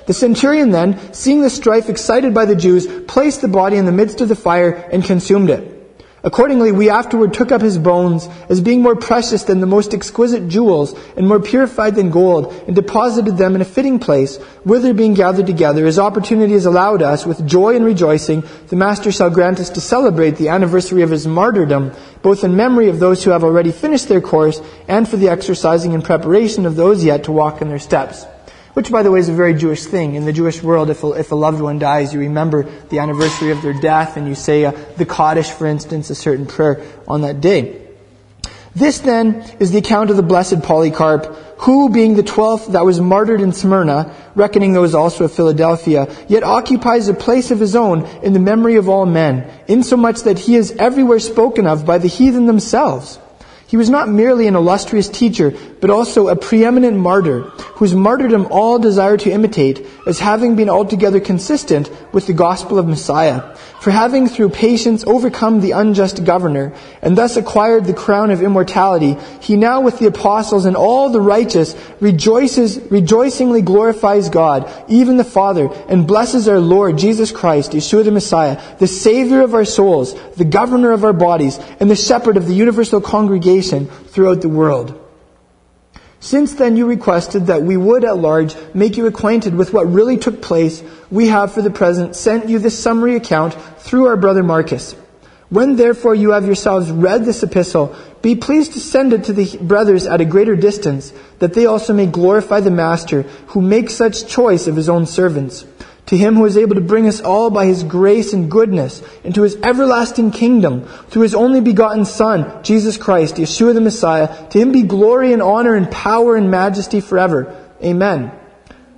The centurion then, seeing the strife excited by the Jews, placed the body in the midst of the fire and consumed it. Accordingly, we afterward took up his bones as being more precious than the most exquisite jewels and more purified than gold and deposited them in a fitting place, whither being gathered together, as opportunity is allowed us, with joy and rejoicing, the Master shall grant us to celebrate the anniversary of his martyrdom, both in memory of those who have already finished their course and for the exercising and preparation of those yet to walk in their steps. Which by the way is a very Jewish thing. In the Jewish world, if a, if a loved one dies, you remember the anniversary of their death and you say uh, the Kaddish, for instance, a certain prayer on that day. This then is the account of the blessed Polycarp, who, being the twelfth that was martyred in Smyrna, reckoning those also of Philadelphia, yet occupies a place of his own in the memory of all men, insomuch that he is everywhere spoken of by the heathen themselves. He was not merely an illustrious teacher, but also a preeminent martyr, whose martyrdom all desire to imitate, as having been altogether consistent with the gospel of Messiah. For having through patience overcome the unjust governor, and thus acquired the crown of immortality, he now with the apostles and all the righteous rejoices, rejoicingly glorifies God, even the Father, and blesses our Lord Jesus Christ, Yeshua the Messiah, the Savior of our souls, the governor of our bodies, and the shepherd of the universal congregation throughout the world. Since then you requested that we would at large make you acquainted with what really took place, we have for the present sent you this summary account through our brother Marcus. When therefore you have yourselves read this epistle, be pleased to send it to the brothers at a greater distance, that they also may glorify the Master, who makes such choice of his own servants to him who is able to bring us all by his grace and goodness into his everlasting kingdom, through his only begotten Son, Jesus Christ, Yeshua the Messiah, to him be glory and honor and power and majesty forever. Amen.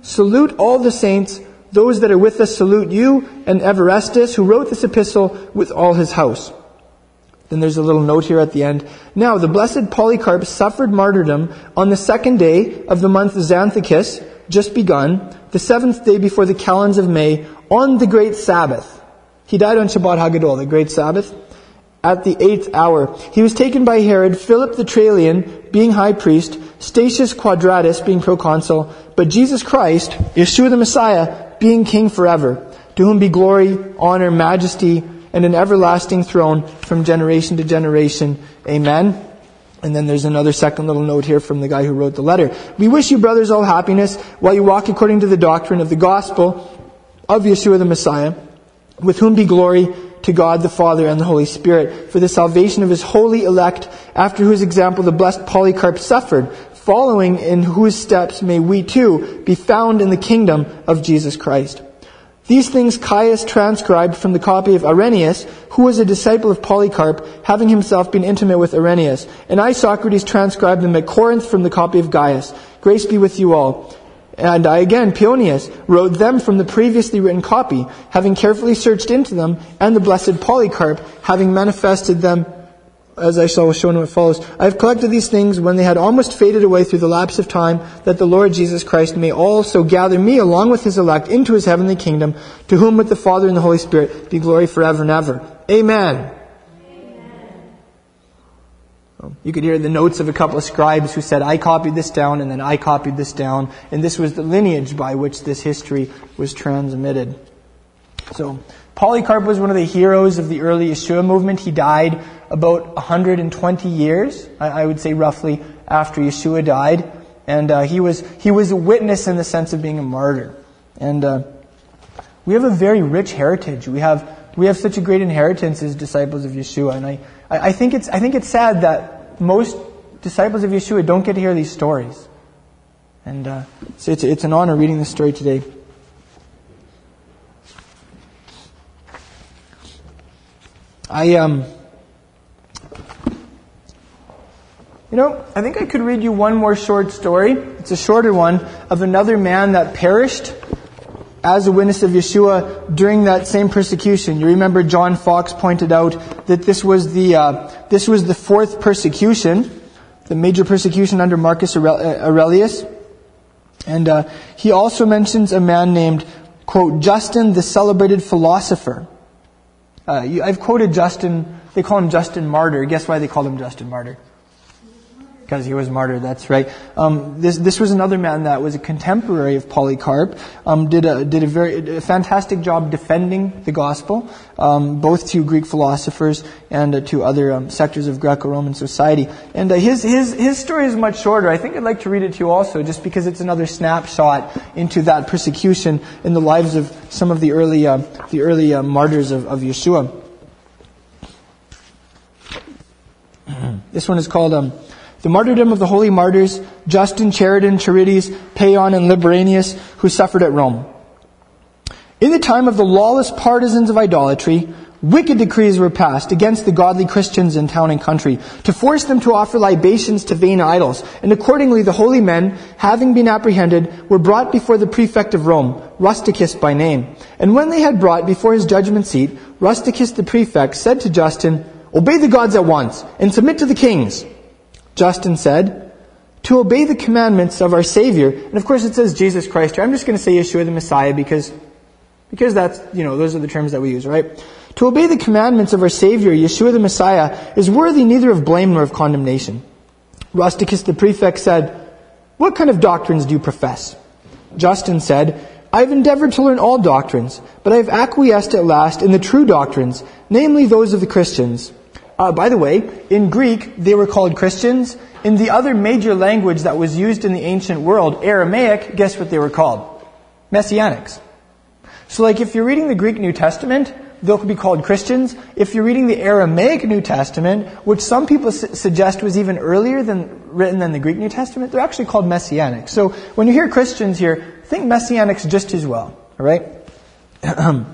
Salute all the saints. Those that are with us salute you and Evarestus, who wrote this epistle with all his house. Then there's a little note here at the end. Now, the blessed Polycarp suffered martyrdom on the second day of the month Xanthicus, just begun, the seventh day before the calends of May, on the great Sabbath. He died on Shabbat Hagadol, the great Sabbath, at the eighth hour. He was taken by Herod, Philip the Trallian being high priest, Statius Quadratus being proconsul, but Jesus Christ, Yeshua the Messiah, being king forever, to whom be glory, honor, majesty, and an everlasting throne from generation to generation. Amen. And then there's another second little note here from the guy who wrote the letter. We wish you brothers all happiness while you walk according to the doctrine of the gospel of Yeshua the Messiah, with whom be glory to God the Father and the Holy Spirit for the salvation of his holy elect, after whose example the blessed Polycarp suffered, following in whose steps may we too be found in the kingdom of Jesus Christ. These things Caius transcribed from the copy of Irenaeus, who was a disciple of Polycarp, having himself been intimate with Irenaeus. And I, Socrates, transcribed them at Corinth from the copy of Gaius. Grace be with you all. And I again, Pionius, wrote them from the previously written copy, having carefully searched into them, and the blessed Polycarp, having manifested them as I shall show in what follows. I have collected these things when they had almost faded away through the lapse of time, that the Lord Jesus Christ may also gather me along with his elect into his heavenly kingdom, to whom with the Father and the Holy Spirit be glory forever and ever. Amen. You could hear the notes of a couple of scribes who said, I copied this down and then I copied this down. And this was the lineage by which this history was transmitted. So, Polycarp was one of the heroes of the early Yeshua movement. He died about 120 years, I would say roughly, after Yeshua died. And uh, he, was, he was a witness in the sense of being a martyr. And uh, we have a very rich heritage. We have, we have such a great inheritance as disciples of Yeshua. And I, I, think it's, I think it's sad that most disciples of Yeshua don't get to hear these stories. And uh, so it's, it's an honor reading this story today. I um, you know, I think I could read you one more short story. It's a shorter one of another man that perished as a witness of Yeshua during that same persecution. You remember John Foxe pointed out that this was the uh, this was the fourth persecution, the major persecution under Marcus uh, Aurelius, and uh, he also mentions a man named quote Justin, the celebrated philosopher. Uh, you, I've quoted Justin, they call him Justin Martyr. Guess why they called him Justin Martyr? Because he was martyred. That's right. Um, this this was another man that was a contemporary of Polycarp. Um, did a did a very a fantastic job defending the gospel, um, both to Greek philosophers and uh, to other um, sectors of Greco-Roman society. And uh, his his his story is much shorter. I think I'd like to read it to you also, just because it's another snapshot into that persecution in the lives of some of the early uh, the early uh, martyrs of, of Yeshua. This one is called um, the martyrdom of the holy martyrs, Justin, Chariton, Charites, Paeon, and Liberianus, who suffered at Rome. In the time of the lawless partisans of idolatry, wicked decrees were passed against the godly Christians in town and country to force them to offer libations to vain idols. And accordingly, the holy men, having been apprehended, were brought before the prefect of Rome, Rusticus by name. And when they had brought before his judgment seat, Rusticus the prefect said to Justin, Obey the gods at once and submit to the kings. Justin said, to obey the commandments of our Savior. And of course it says Jesus Christ here. I'm just going to say Yeshua the Messiah because, because that's, you know, those are the terms that we use, right? To obey the commandments of our Savior, Yeshua the Messiah, is worthy neither of blame nor of condemnation. Rusticus the prefect said, What kind of doctrines do you profess? Justin said, I have endeavored to learn all doctrines, but I have acquiesced at last in the true doctrines, namely those of the Christians. Uh, by the way, in Greek, they were called Christians. In the other major language that was used in the ancient world, Aramaic, guess what they were called? Messianics. So like if you're reading the Greek New Testament, they'll be called Christians. If you're reading the Aramaic New Testament, which some people su- suggest was even earlier than written than the Greek New Testament, they're actually called Messianics. So when you hear Christians here, think Messianics just as well. All right.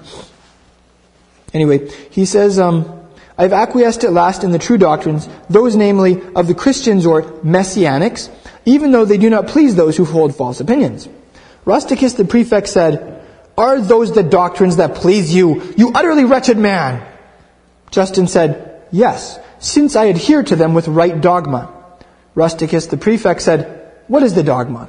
anyway, he says. Um, I have acquiesced at last in the true doctrines, those namely of the Christians or Messianics, even though they do not please those who hold false opinions. Rusticus the prefect said, Are those the doctrines that please you, you utterly wretched man? Justin said, Yes, since I adhere to them with right dogma. Rusticus the prefect said, What is the dogma?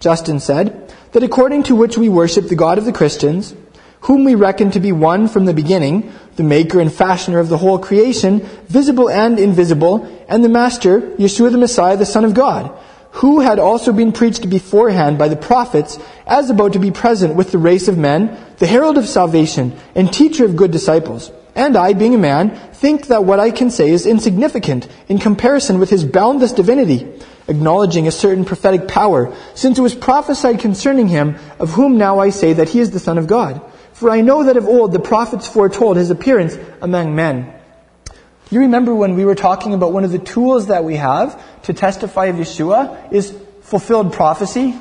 Justin said, That according to which we worship the God of the Christians, whom we reckon to be one from the beginning, the maker and fashioner of the whole creation, visible and invisible, and the master, Yeshua the Messiah, the Son of God, who had also been preached beforehand by the prophets as about to be present with the race of men, the herald of salvation, and teacher of good disciples. And I, being a man, think that what I can say is insignificant in comparison with his boundless divinity, acknowledging a certain prophetic power, since it was prophesied concerning him, of whom now I say that he is the Son of God. For I know that of old the prophets foretold his appearance among men. You remember when we were talking about one of the tools that we have to testify of Yeshua is fulfilled prophecy?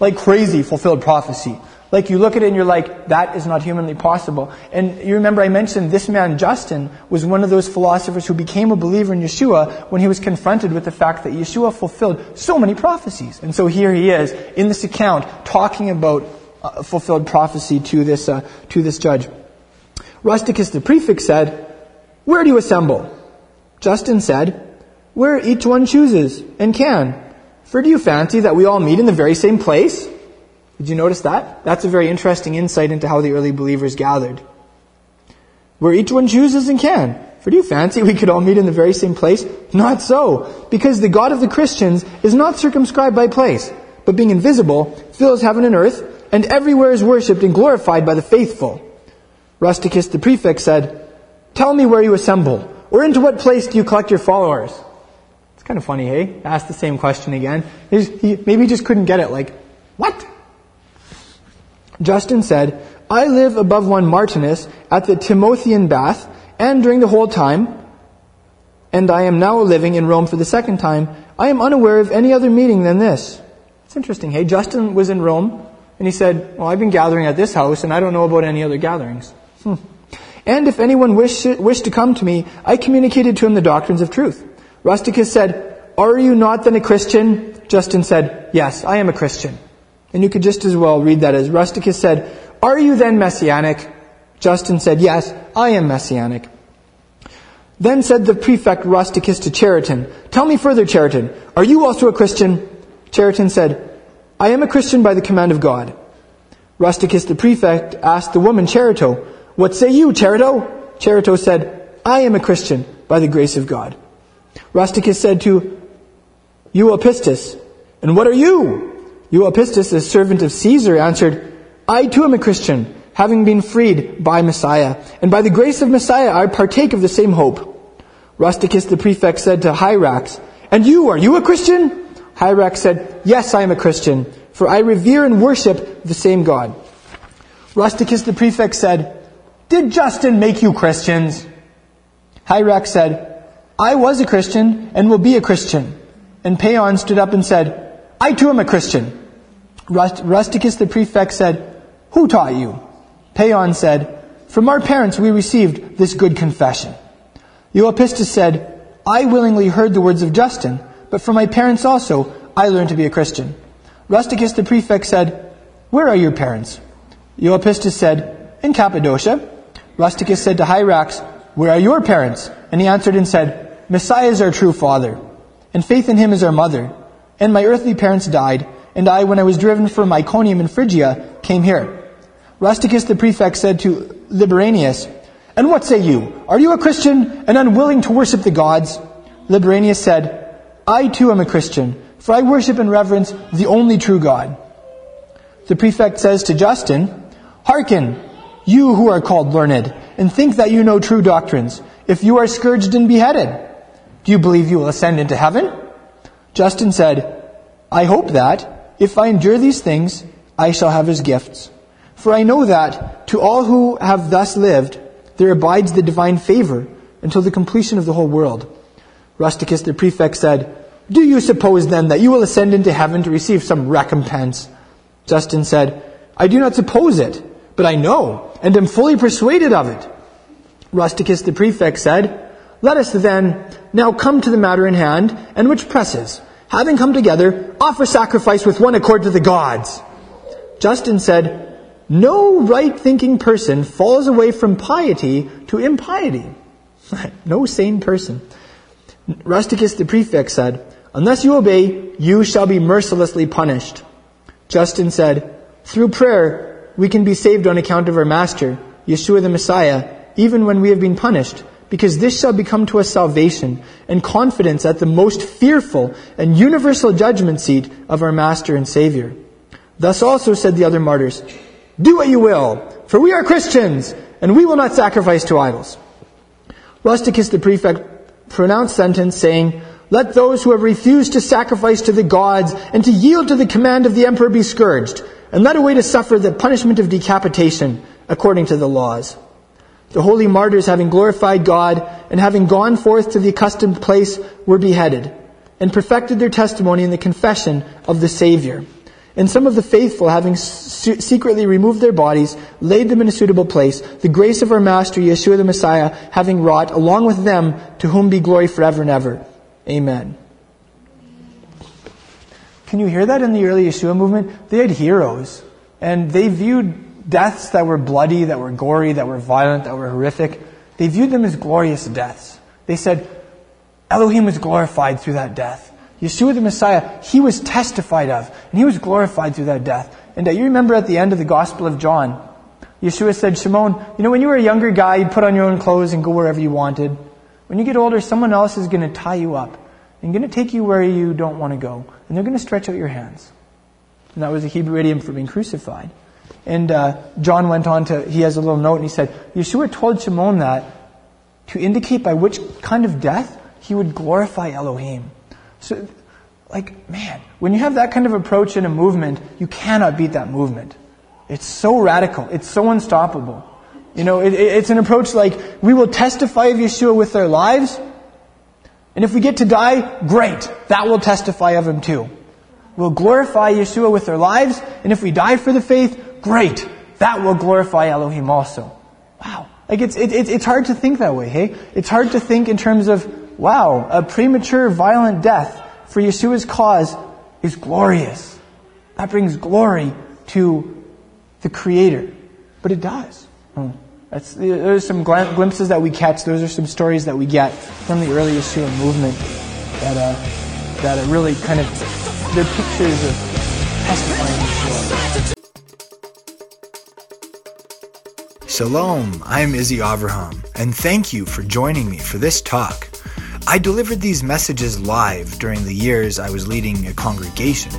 Like crazy fulfilled prophecy. Like you look at it and you're like, that is not humanly possible. And you remember I mentioned this man, Justin, was one of those philosophers who became a believer in Yeshua when he was confronted with the fact that Yeshua fulfilled so many prophecies. And so here he is in this account talking about uh, fulfilled prophecy to this, uh, to this judge. Rusticus the prefect said, Where do you assemble? Justin said, Where each one chooses and can. For do you fancy that we all meet in the very same place? Did you notice that? That's a very interesting insight into how the early believers gathered. Where each one chooses and can. For do you fancy we could all meet in the very same place? Not so, because the God of the Christians is not circumscribed by place, but being invisible, fills heaven and earth, and everywhere is worshipped and glorified by the faithful. Rusticus the prefect said, Tell me where you assemble, or into what place do you collect your followers? It's kind of funny, hey? Ask the same question again. He, maybe he just couldn't get it, like, what? Justin said, I live above one Martinus at the Timothean bath, and during the whole time, and I am now living in Rome for the second time, I am unaware of any other meeting than this. It's interesting, hey? Justin was in Rome and he said, Well, I've been gathering at this house, and I don't know about any other gatherings. Hmm. And if anyone wished wished to come to me, I communicated to him the doctrines of truth. Rusticus said, Are you not then a Christian? Justin said, Yes, I am a Christian. And you could just as well read that as Rusticus said, Are you then messianic? Justin said, Yes, I am messianic. Then said the prefect Rusticus to Chariton, Tell me further, Chariton, are you also a Christian? Chariton said, I am a Christian by the command of God. Rusticus the prefect asked the woman Charito, What say you, Charito? Charito said, I am a Christian by the grace of God. Rusticus said to Euelpistus, And what are you? Euelpistus, a servant of Caesar, answered, I too am a Christian, having been freed by Messiah, and by the grace of Messiah I partake of the same hope. Rusticus the prefect said to Hierax, And you, are you a Christian? Hierax said, Yes, I am a Christian, for I revere and worship the same God. Rusticus the prefect said, Did Justin make you Christians? Hierax said, I was a Christian and will be a Christian. And Paeon stood up and said, I too am a Christian. Rust- Rusticus the prefect said, Who taught you? Paeon said, From our parents we received this good confession. Euelpistus said, I willingly heard the words of Justin, but from my parents also I learned to be a Christian. Rusticus the prefect said, Where are your parents? Euelpistus said, In Cappadocia. Rusticus said to Hierax, Where are your parents? And he answered and said, Messiah is our true father, and faith in him is our mother. And my earthly parents died, and I, when I was driven from Iconium in Phrygia, came here. Rusticus the prefect said to Liberianus, And what say you? Are you a Christian and unwilling to worship the gods? Liberianus said, I too am a Christian, for I worship and reverence the only true God. The prefect says to Justin, Hearken, you who are called learned, and think that you know true doctrines, if you are scourged and beheaded, do you believe you will ascend into heaven? Justin said, I hope that, if I endure these things, I shall have his gifts. For I know that, to all who have thus lived, there abides the divine favor until the completion of the whole world. Rusticus the prefect said, Do you suppose then that you will ascend into heaven to receive some recompense? Justin said, I do not suppose it, but I know, and am fully persuaded of it. Rusticus the prefect said, Let us then now come to the matter in hand, and which presses. Having come together, offer sacrifice with one accord to the gods. Justin said, No right thinking person falls away from piety to impiety. no sane person. Rusticus the prefect said, Unless you obey, you shall be mercilessly punished. Justin said, Through prayer, we can be saved on account of our Master, Yeshua the Messiah, even when we have been punished, because this shall become to us salvation and confidence at the most fearful and universal judgment seat of our Master and Savior. Thus also said the other martyrs, Do what you will, for we are Christians, and we will not sacrifice to idols. Rusticus the prefect pronounced sentence saying, Let those who have refused to sacrifice to the gods and to yield to the command of the emperor be scourged, and led away to suffer the punishment of decapitation according to the laws. The holy martyrs, having glorified God and having gone forth to the accustomed place, were beheaded and perfected their testimony in the confession of the Savior. And some of the faithful, having secretly removed their bodies, laid them in a suitable place, the grace of our Master, Yeshua the Messiah, having wrought, along with them, to whom be glory forever and ever. Amen. Can you hear that in the early Yeshua movement? They had heroes, and they viewed deaths that were bloody, that were gory, that were violent, that were horrific. They viewed them as glorious deaths. They said, Elohim was glorified through that death. Yeshua the Messiah, he was testified of, and he was glorified through that death. And uh, you remember at the end of the Gospel of John, Yeshua said, Shimon, you know, when you were a younger guy, you'd put on your own clothes and go wherever you wanted. When you get older, someone else is going to tie you up and going to take you where you don't want to go. And they're going to stretch out your hands. And that was a Hebrew idiom for being crucified. And uh, John went on to, he has a little note and he said, Yeshua told Shimon that to indicate by which kind of death he would glorify Elohim. So, like, man, when you have that kind of approach in a movement, you cannot beat that movement. It's so radical. It's so unstoppable. You know, it, it's an approach like, we will testify of Yeshua with their lives, and if we get to die, great. That will testify of him too. We'll glorify Yeshua with their lives, and if we die for the faith, great. That will glorify Elohim also. Wow. Like it's, it, it's hard to think that way, hey? It's hard to think in terms of wow, a premature violent death for Yeshua's cause is glorious. That brings glory to the Creator. But it does. Hmm. That's, there's some glimpses that we catch. Those are some stories that we get from the early Yeshua movement that, uh, that are really kind of, they're pictures of testifying Yeshua. Shalom, I'm Izzy Avraham, and thank you for joining me for this talk. I delivered these messages live during the years I was leading a congregation.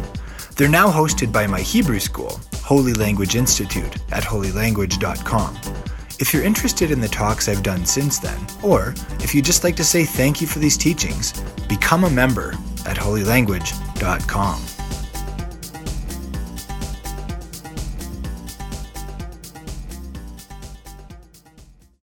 They're now hosted by my Hebrew school, Holy Language Institute, at holylanguage.com. If you're interested in the talks I've done since then, or if you'd just like to say thank you for these teachings, become a member at holylanguage.com.